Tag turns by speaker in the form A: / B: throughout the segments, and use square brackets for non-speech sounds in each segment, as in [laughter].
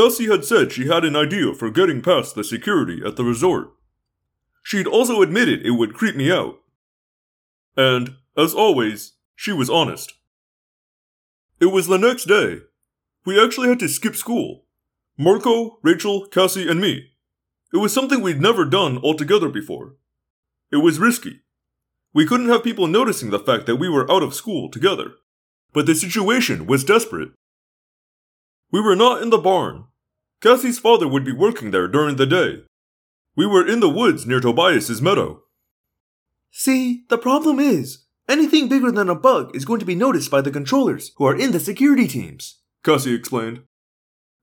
A: Chapter 9
B: Cassie had said she had an idea for getting past the security at the resort. She'd also admitted it would creep me out. And, as always, she was honest. It was the next day. We actually had to skip school. Marco, Rachel, Cassie, and me. It was something we'd never done all together before. It was risky. We couldn't have people noticing the fact that we were out of school together. But the situation was desperate. We were not in the barn. Cassie's father would be working there during the day. We were in the woods near Tobias's meadow.
C: See, the problem is, anything bigger than a bug is going to be noticed by the controllers who are in the security teams,
B: Cassie explained.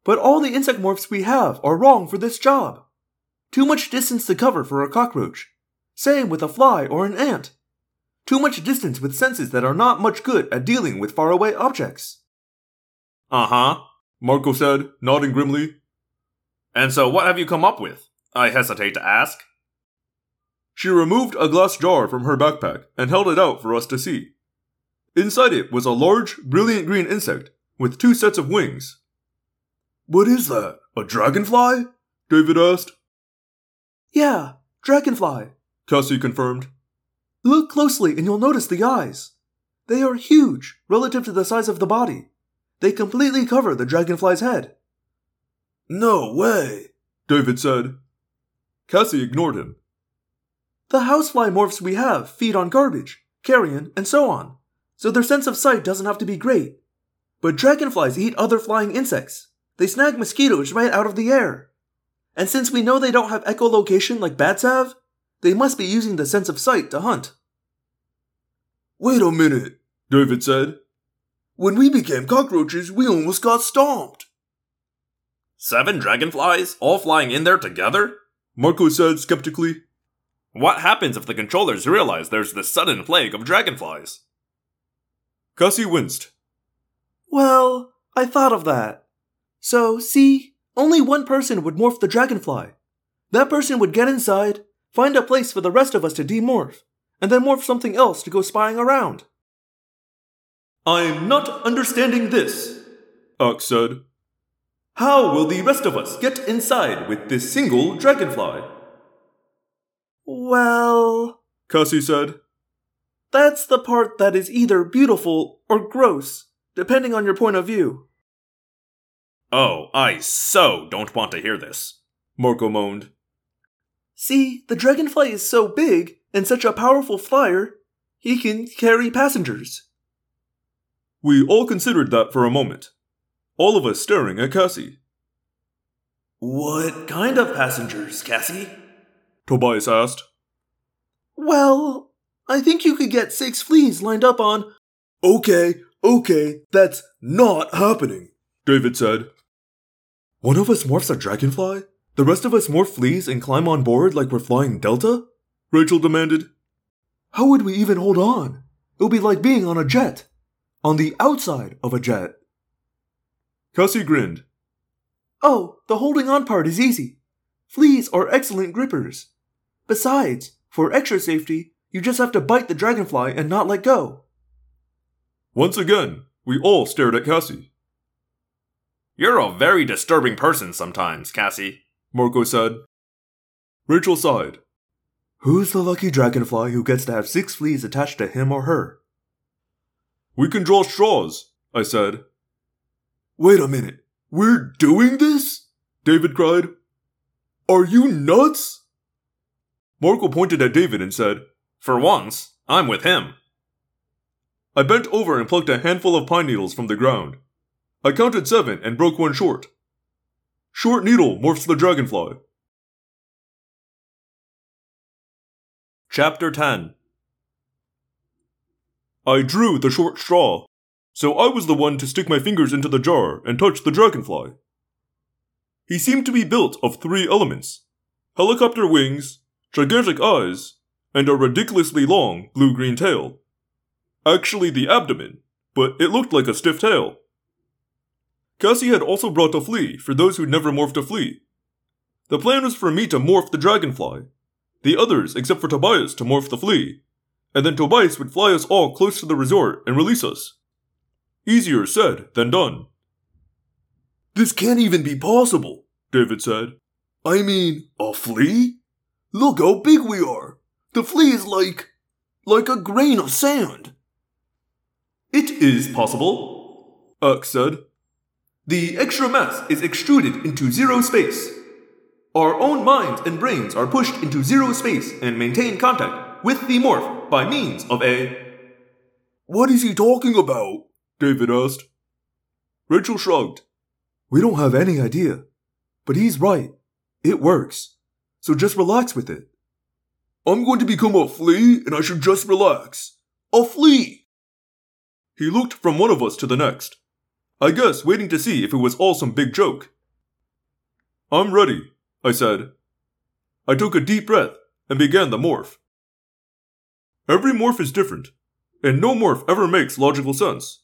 C: But all the insect morphs we have are wrong for this job. Too much distance to cover for a cockroach. Same with a fly or an ant. Too much distance with senses that are not much good at dealing with faraway objects.
A: Uh huh,
B: Marco said, nodding grimly.
A: And so what have you come up with? I hesitate to ask.
B: She removed a glass jar from her backpack and held it out for us to see. Inside it was a large, brilliant green insect with two sets of wings. What is that? A dragonfly? David asked.
C: Yeah, dragonfly,
B: Cassie confirmed.
C: Look closely and you'll notice the eyes. They are huge relative to the size of the body. They completely cover the dragonfly's head.
B: No way, David said. Cassie ignored him.
C: The housefly morphs we have feed on garbage, carrion, and so on, so their sense of sight doesn't have to be great. But dragonflies eat other flying insects. They snag mosquitoes right out of the air. And since we know they don't have echolocation like bats have, they must be using the sense of sight to hunt.
B: Wait a minute, David said. When we became cockroaches, we almost got stomped.
A: Seven dragonflies, all flying in there together?
B: Marco said skeptically.
A: What happens if the controllers realize there's this sudden plague of dragonflies?
B: Cassie winced.
C: Well, I thought of that. So, see, only one person would morph the dragonfly. That person would get inside, find a place for the rest of us to demorph, and then morph something else to go spying around.
B: I'm not understanding this, Ax said. How will the rest of us get inside with this single dragonfly?
C: Well,
B: Cassie said.
C: That's the part that is either beautiful or gross, depending on your point of view.
A: Oh, I so don't want to hear this,
B: Marco moaned.
C: See, the dragonfly is so big and such a powerful flyer, he can carry passengers.
B: We all considered that for a moment, all of us staring at Cassie.
C: What kind of passengers, Cassie?
B: Tobias asked.
C: Well, I think you could get six fleas lined up on.
B: Okay, okay, that's not happening, David said. One of us morphs a dragonfly? The rest of us morph fleas and climb on board like we're flying Delta? Rachel demanded. How would we even hold on? It would be like being on a jet. On the outside of a jet. Cassie grinned.
C: Oh, the holding on part is easy. Fleas are excellent grippers. Besides, for extra safety, you just have to bite the dragonfly and not let go.
B: Once again, we all stared at Cassie.
A: You're a very disturbing person sometimes, Cassie,
B: Marco said. Rachel sighed. Who's the lucky dragonfly who gets to have six fleas attached to him or her? We can draw straws, I said. Wait a minute. We're doing this? David cried. Are you nuts? Marco pointed at David and said,
A: For once, I'm with him.
B: I bent over and plucked a handful of pine needles from the ground. I counted seven and broke one short. Short needle morphs the dragonfly.
A: Chapter 10
B: I drew the short straw, so I was the one to stick my fingers into the jar and touch the dragonfly. He seemed to be built of three elements helicopter wings, gigantic eyes, and a ridiculously long blue green tail. Actually, the abdomen, but it looked like a stiff tail. Cassie had also brought a flea for those who'd never morphed a flea. The plan was for me to morph the dragonfly, the others, except for Tobias, to morph the flea, and then Tobias would fly us all close to the resort and release us. Easier said than done.
C: This can't even be possible,
B: David said.
C: I mean, a flea? Look how big we are. The flea is like. like a grain of sand.
A: It is possible,
B: Ax said.
A: The extra mass is extruded into zero space. Our own minds and brains are pushed into zero space and maintain contact with the morph by means of a.
C: What is he talking about?
B: David asked. Rachel shrugged.
C: We don't have any idea. But he's right. It works. So just relax with it.
B: I'm going to become a flea and I should just relax. A flea! He looked from one of us to the next. I guess waiting to see if it was all some big joke. I'm ready, I said. I took a deep breath and began the morph. Every morph is different, and no morph ever makes logical sense.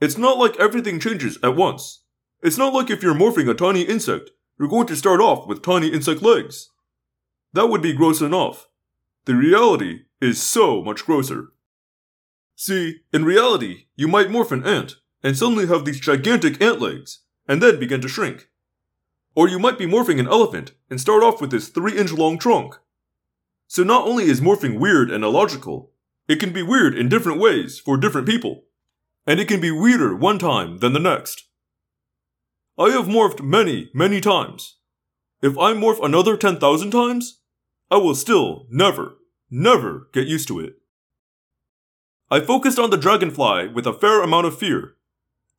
B: It's not like everything changes at once. It's not like if you're morphing a tiny insect, you're going to start off with tiny insect legs. That would be gross enough. The reality is so much grosser. See, in reality, you might morph an ant and suddenly have these gigantic ant legs, and then begin to shrink. Or you might be morphing an elephant and start off with this 3 inch long trunk. So not only is morphing weird and illogical, it can be weird in different ways for different people. And it can be weirder one time than the next. I have morphed many, many times. If I morph another 10,000 times, I will still never, never get used to it. I focused on the dragonfly with a fair amount of fear.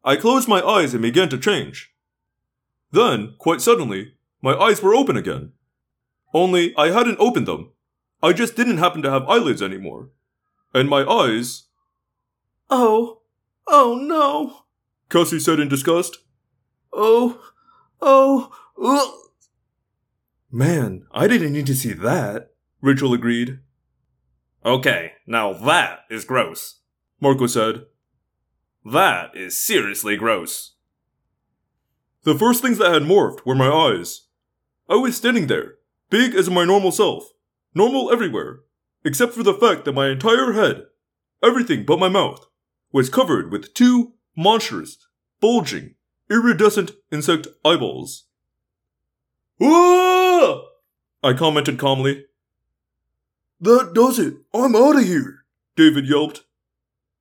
B: I closed my eyes and began to change. Then, quite suddenly, my eyes were open again. Only I hadn't opened them. I just didn't happen to have eyelids anymore. And my eyes.
C: Oh, oh no,
B: Cassie said in disgust.
C: Oh, oh, ugh. Man, I didn't need to see that,
B: Rachel agreed.
A: Okay, now that is gross.
B: Marco said.
A: That is seriously gross.
B: The first things that had morphed were my eyes. I was standing there, big as my normal self, normal everywhere, except for the fact that my entire head, everything but my mouth, was covered with two monstrous, bulging, iridescent insect eyeballs. Ah! I commented calmly.
C: That does it. I'm out of here,
B: David yelped.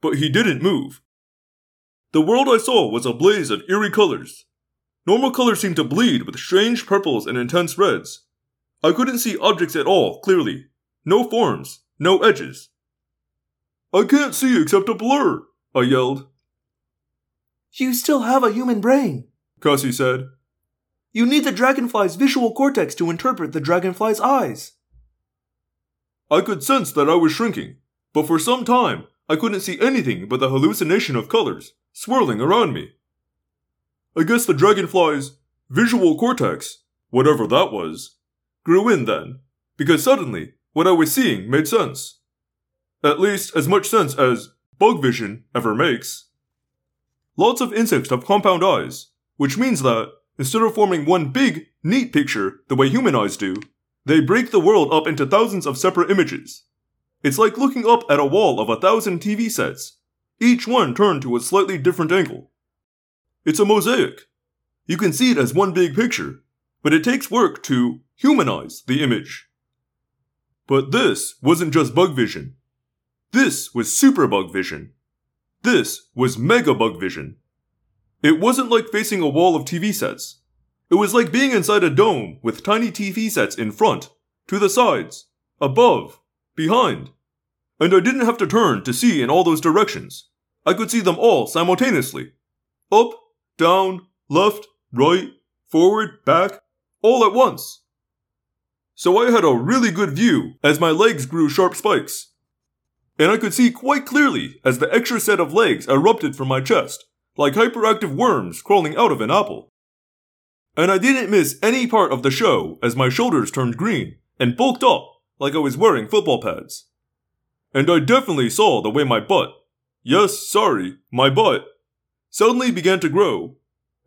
B: But he didn't move. The world I saw was a blaze of eerie colors. Normal colors seemed to bleed with strange purples and intense reds. I couldn't see objects at all clearly. No forms, no edges. I can't see except a blur, I yelled.
C: You still have a human brain,
B: Cassie said.
C: You need the dragonfly's visual cortex to interpret the dragonfly's eyes.
B: I could sense that I was shrinking, but for some time I couldn't see anything but the hallucination of colors swirling around me. I guess the dragonfly's visual cortex, whatever that was, grew in then, because suddenly what I was seeing made sense. At least as much sense as bug vision ever makes. Lots of insects have compound eyes, which means that instead of forming one big, neat picture the way human eyes do, they break the world up into thousands of separate images. It's like looking up at a wall of a thousand TV sets, each one turned to a slightly different angle. It's a mosaic. You can see it as one big picture, but it takes work to humanize the image. But this wasn't just bug vision. This was super bug vision. This was mega bug vision. It wasn't like facing a wall of TV sets. It was like being inside a dome with tiny TV sets in front, to the sides, above, behind. And I didn't have to turn to see in all those directions. I could see them all simultaneously. Up, down, left, right, forward, back, all at once. So I had a really good view as my legs grew sharp spikes. And I could see quite clearly as the extra set of legs erupted from my chest, like hyperactive worms crawling out of an apple. And I didn't miss any part of the show as my shoulders turned green and bulked up like I was wearing football pads. And I definitely saw the way my butt, yes, sorry, my butt, suddenly began to grow,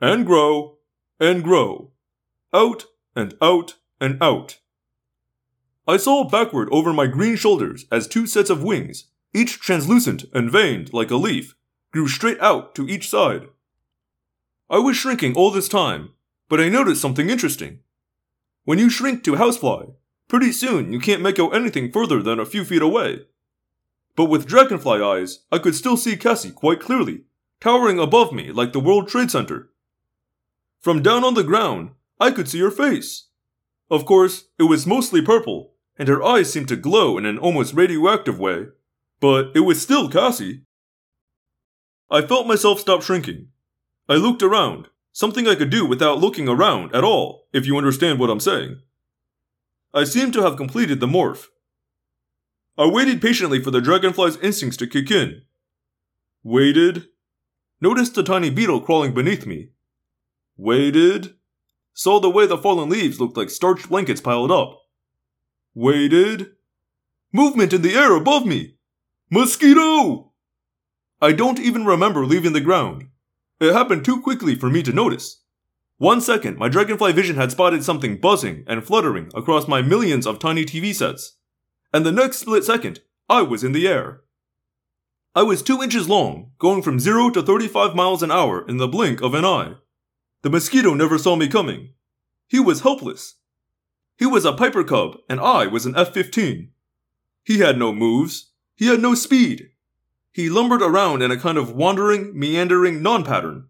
B: and grow, and grow, out and out and out. I saw backward over my green shoulders as two sets of wings, each translucent and veined like a leaf, grew straight out to each side. I was shrinking all this time, but I noticed something interesting. When you shrink to housefly, pretty soon you can't make out anything further than a few feet away. But with dragonfly eyes, I could still see Cassie quite clearly, towering above me like the World Trade Center. From down on the ground, I could see her face. Of course, it was mostly purple, and her eyes seemed to glow in an almost radioactive way, but it was still Cassie. I felt myself stop shrinking. I looked around, something I could do without looking around at all, if you understand what I'm saying. I seemed to have completed the morph. I waited patiently for the dragonfly's instincts to kick in. Waited. Noticed the tiny beetle crawling beneath me. Waited. Saw the way the fallen leaves looked like starched blankets piled up. Waited. Movement in the air above me! Mosquito! I don't even remember leaving the ground. It happened too quickly for me to notice. One second, my dragonfly vision had spotted something buzzing and fluttering across my millions of tiny TV sets. And the next split second, I was in the air. I was two inches long, going from 0 to 35 miles an hour in the blink of an eye. The mosquito never saw me coming. He was helpless. He was a Piper Cub, and I was an F 15. He had no moves. He had no speed. He lumbered around in a kind of wandering, meandering non pattern.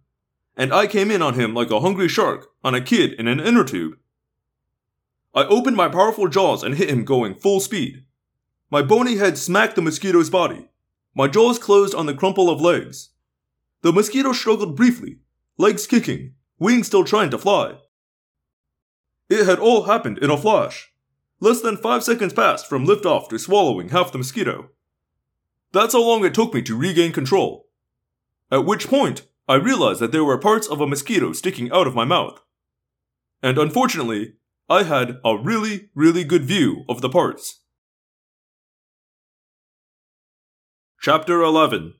B: And I came in on him like a hungry shark on a kid in an inner tube. I opened my powerful jaws and hit him going full speed. My bony head smacked the mosquito's body. My jaws closed on the crumple of legs. The mosquito struggled briefly, legs kicking, wings still trying to fly. It had all happened in a flash. Less than five seconds passed from liftoff to swallowing half the mosquito. That's how long it took me to regain control. At which point, I realized that there were parts of a mosquito sticking out of my mouth. And unfortunately, I had a really, really good view of the parts. Chapter 11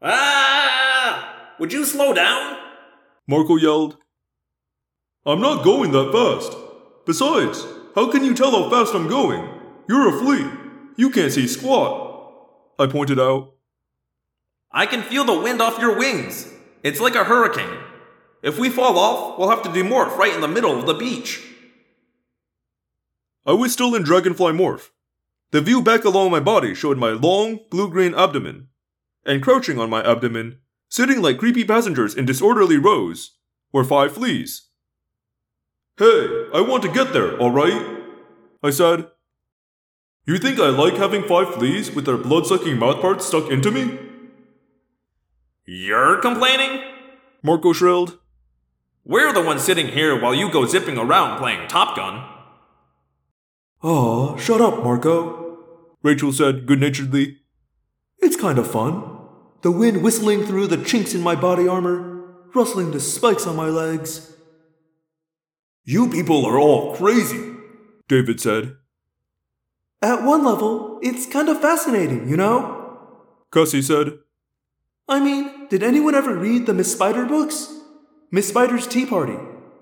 D: Ah! Would you slow down?
B: Marco yelled. I'm not going that fast. Besides, how can you tell how fast I'm going? You're a flea. You can't see squat. I pointed out.
D: I can feel the wind off your wings. It's like a hurricane. If we fall off, we'll have to demorph right in the middle of the beach.
B: I was still in dragonfly morph. The view back along my body showed my long, blue green abdomen. And crouching on my abdomen, sitting like creepy passengers in disorderly rows, were five fleas. Hey, I want to get there, alright? I said. You think I like having five fleas with their blood sucking mouthparts stuck into me?
D: You're complaining?
B: Marco shrilled.
D: We're the ones sitting here while you go zipping around playing Top Gun.
C: Aw, shut up, Marco.
B: Rachel said good naturedly.
C: It's kind of fun. The wind whistling through the chinks in my body armor, rustling the spikes on my legs.
B: You people are all crazy, David said.
C: At one level, it's kind of fascinating, you know?
B: Cassie said.
C: I mean, did anyone ever read the Miss Spider books? Miss Spider's Tea Party?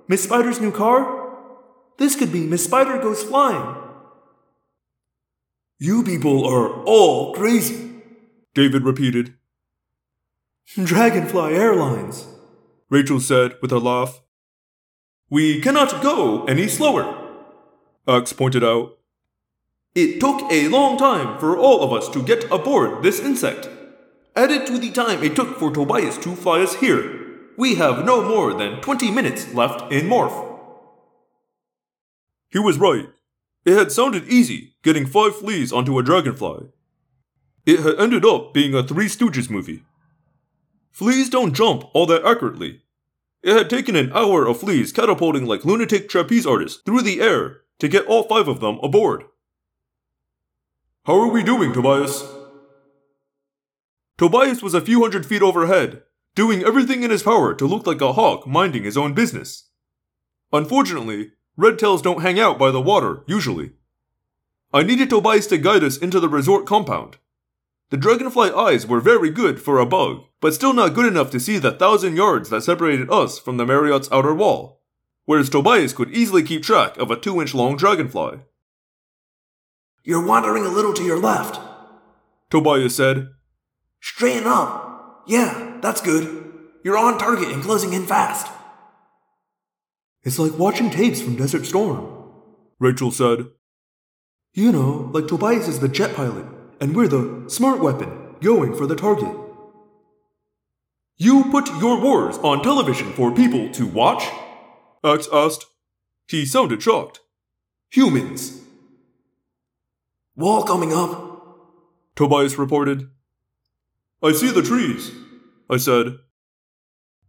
C: Miss Spider's new car? This could be Miss Spider Goes Flying.
B: You people are all crazy, David repeated.
C: Dragonfly Airlines,
B: Rachel said with a laugh. We cannot go any slower, Ax pointed out. It took a long time for all of us to get aboard this insect. Added to the time it took for Tobias to fly us here, we have no more than 20 minutes left in Morph. He was right. It had sounded easy, getting five fleas onto a dragonfly. It had ended up being a Three Stooges movie. Fleas don't jump all that accurately. It had taken an hour of fleas catapulting like lunatic trapeze artists through the air to get all five of them aboard. How are we doing, Tobias? Tobias was a few hundred feet overhead, doing everything in his power to look like a hawk minding his own business. Unfortunately, redtails don't hang out by the water, usually. I needed Tobias to guide us into the resort compound. The dragonfly eyes were very good for a bug, but still not good enough to see the thousand yards that separated us from the Marriott's outer wall, whereas Tobias could easily keep track of a two inch long dragonfly.
C: You're wandering a little to your left,
B: Tobias said.
E: Straighten up. Yeah, that's good. You're on target and closing in fast.
C: It's like watching tapes from Desert Storm.
B: Rachel said.
C: You know, like Tobias is the jet pilot, and we're the smart weapon, going for the target.
A: You put your wars on television for people to watch?
B: Ax asked. He sounded shocked.
A: Humans.
E: Wall coming up.
B: Tobias reported. I see the trees, I said.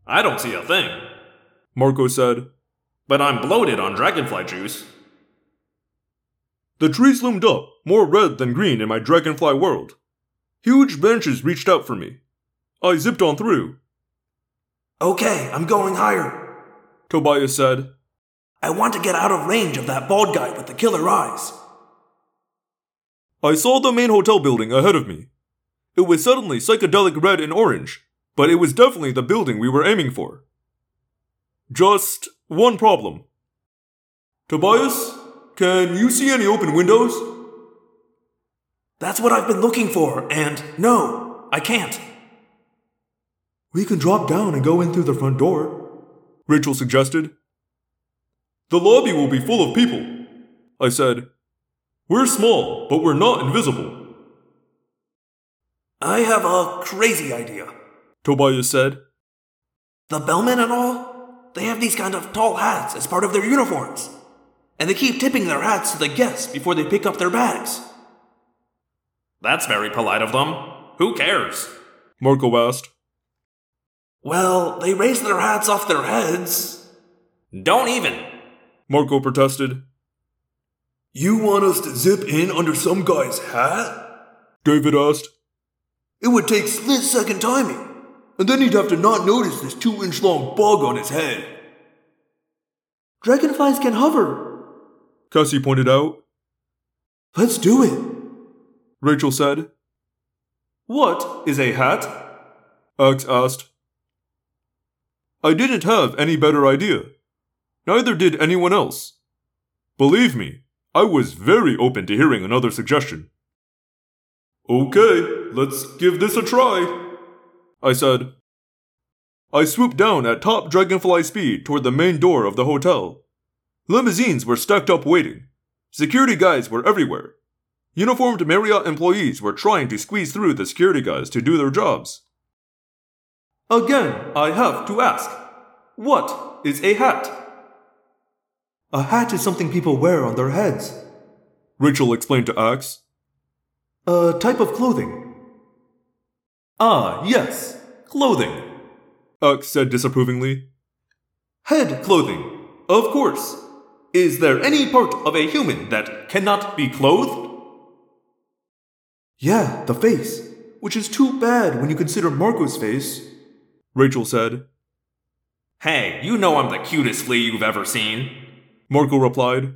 D: I don't see a thing.
B: Marco said.
D: But I'm bloated on dragonfly juice.
B: The trees loomed up, more red than green in my dragonfly world. Huge branches reached out for me. I zipped on through.
E: Okay, I'm going higher.
B: Tobias said.
E: I want to get out of range of that bald guy with the killer eyes.
B: I saw the main hotel building ahead of me. It was suddenly psychedelic red and orange, but it was definitely the building we were aiming for. Just one problem. Tobias, can you see any open windows?
E: That's what I've been looking for, and no, I can't.
C: We can drop down and go in through the front door,
B: Rachel suggested. The lobby will be full of people, I said. We're small, but we're not invisible.
E: I have a crazy idea.
B: Tobias said.
E: The bellmen and all, they have these kind of tall hats as part of their uniforms. And they keep tipping their hats to the guests before they pick up their bags.
D: That's very polite of them. Who cares?
B: Marco asked.
E: Well, they raise their hats off their heads.
D: Don't even.
B: Marco protested.
C: You want us to zip in under some guy's hat?
B: David asked.
C: It would take split second timing, and then he'd have to not notice this two inch long bug on his head. Dragonflies can hover,
B: Cassie pointed out.
C: Let's do it,
B: Rachel said.
A: What is a hat?
B: Ax asked. I didn't have any better idea. Neither did anyone else. Believe me, I was very open to hearing another suggestion. Okay, let's give this a try, I said. I swooped down at top dragonfly speed toward the main door of the hotel. Limousines were stacked up waiting. Security guys were everywhere. Uniformed Marriott employees were trying to squeeze through the security guys to do their jobs.
A: Again, I have to ask what is a hat?
C: A hat is something people wear on their heads.
B: Rachel explained to Ax.
C: A type of clothing.
A: Ah, yes, clothing.
B: Ax said disapprovingly.
A: Head clothing, of course. Is there any part of a human that cannot be clothed?
C: Yeah, the face. Which is too bad when you consider Marco's face.
B: Rachel said.
D: Hey, you know I'm the cutest flea you've ever seen.
B: Marco replied.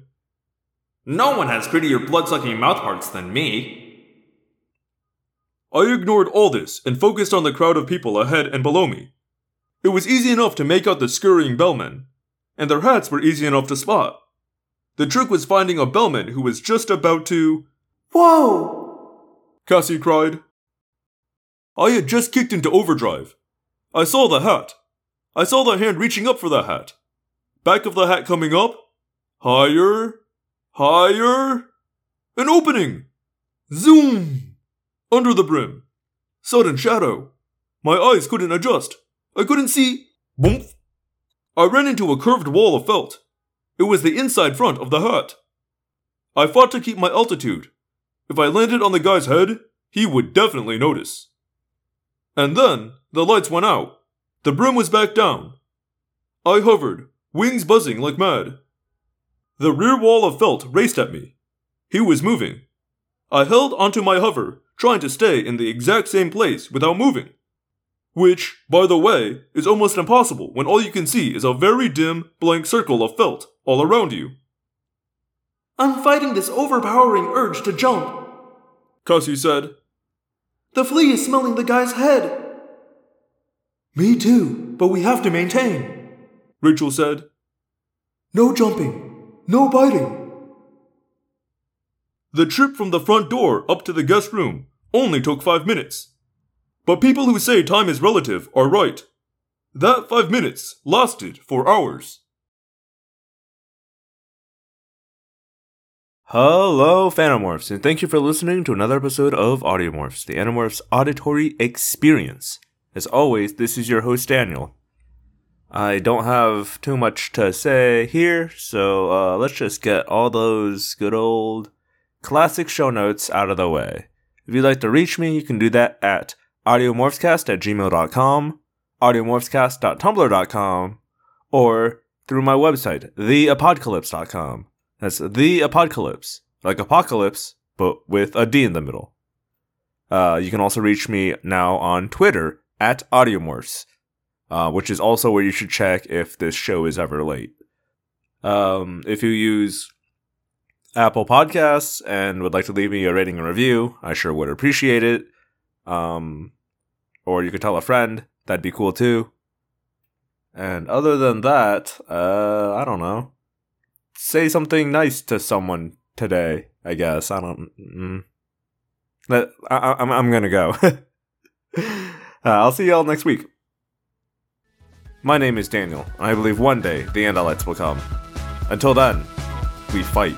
D: No one has prettier blood sucking mouth parts than me.
B: I ignored all this and focused on the crowd of people ahead and below me. It was easy enough to make out the scurrying bellmen, and their hats were easy enough to spot. The trick was finding a bellman who was just about to.
C: Whoa!
B: Cassie cried. I had just kicked into overdrive. I saw the hat. I saw the hand reaching up for the hat. Back of the hat coming up. Higher. Higher. An opening. Zoom! Under the brim. Sudden shadow. My eyes couldn't adjust. I couldn't see. Boom! I ran into a curved wall of felt. It was the inside front of the hut. I fought to keep my altitude. If I landed on the guy's head, he would definitely notice. And then the lights went out. The brim was back down. I hovered, wings buzzing like mad. The rear wall of felt raced at me. He was moving. I held onto my hover, trying to stay in the exact same place without moving. Which, by the way, is almost impossible when all you can see is a very dim, blank circle of felt all around you.
C: I'm fighting this overpowering urge to jump,
B: Cassie said.
C: The flea is smelling the guy's head. Me too, but we have to maintain,
B: Rachel said.
C: No jumping, no biting.
B: The trip from the front door up to the guest room only took five minutes.
F: But people who say time is relative are right. That five minutes lasted for hours.
B: Hello, Phantomorphs, and thank you for listening to another episode of Audiomorphs, the Animorphs auditory experience. As always, this is your host, Daniel. I don't have too much to say here, so uh, let's just get all those good old classic show notes out of the way. If you'd like to reach me, you can do that at audiomorphscast at gmail.com, audiomorphscast.tumblr.com, or through my website, theapocalypse.com. That's the apocalypse, like apocalypse, but with a D in the middle. Uh, you can also reach me now on Twitter at Audiomorphs, uh, which is also where you should check if this show is ever late. Um, if you use Apple Podcasts and would like to leave me a rating and review, I sure would appreciate it. Um, or you could tell a friend, that'd be cool too. And other than that, uh, I don't know say something nice to someone today. I guess I don't. Mm. I, I, I'm I'm gonna go. [laughs] uh, I'll see y'all next week. My name is Daniel, and I believe one day the Andalites will come. Until then, we fight.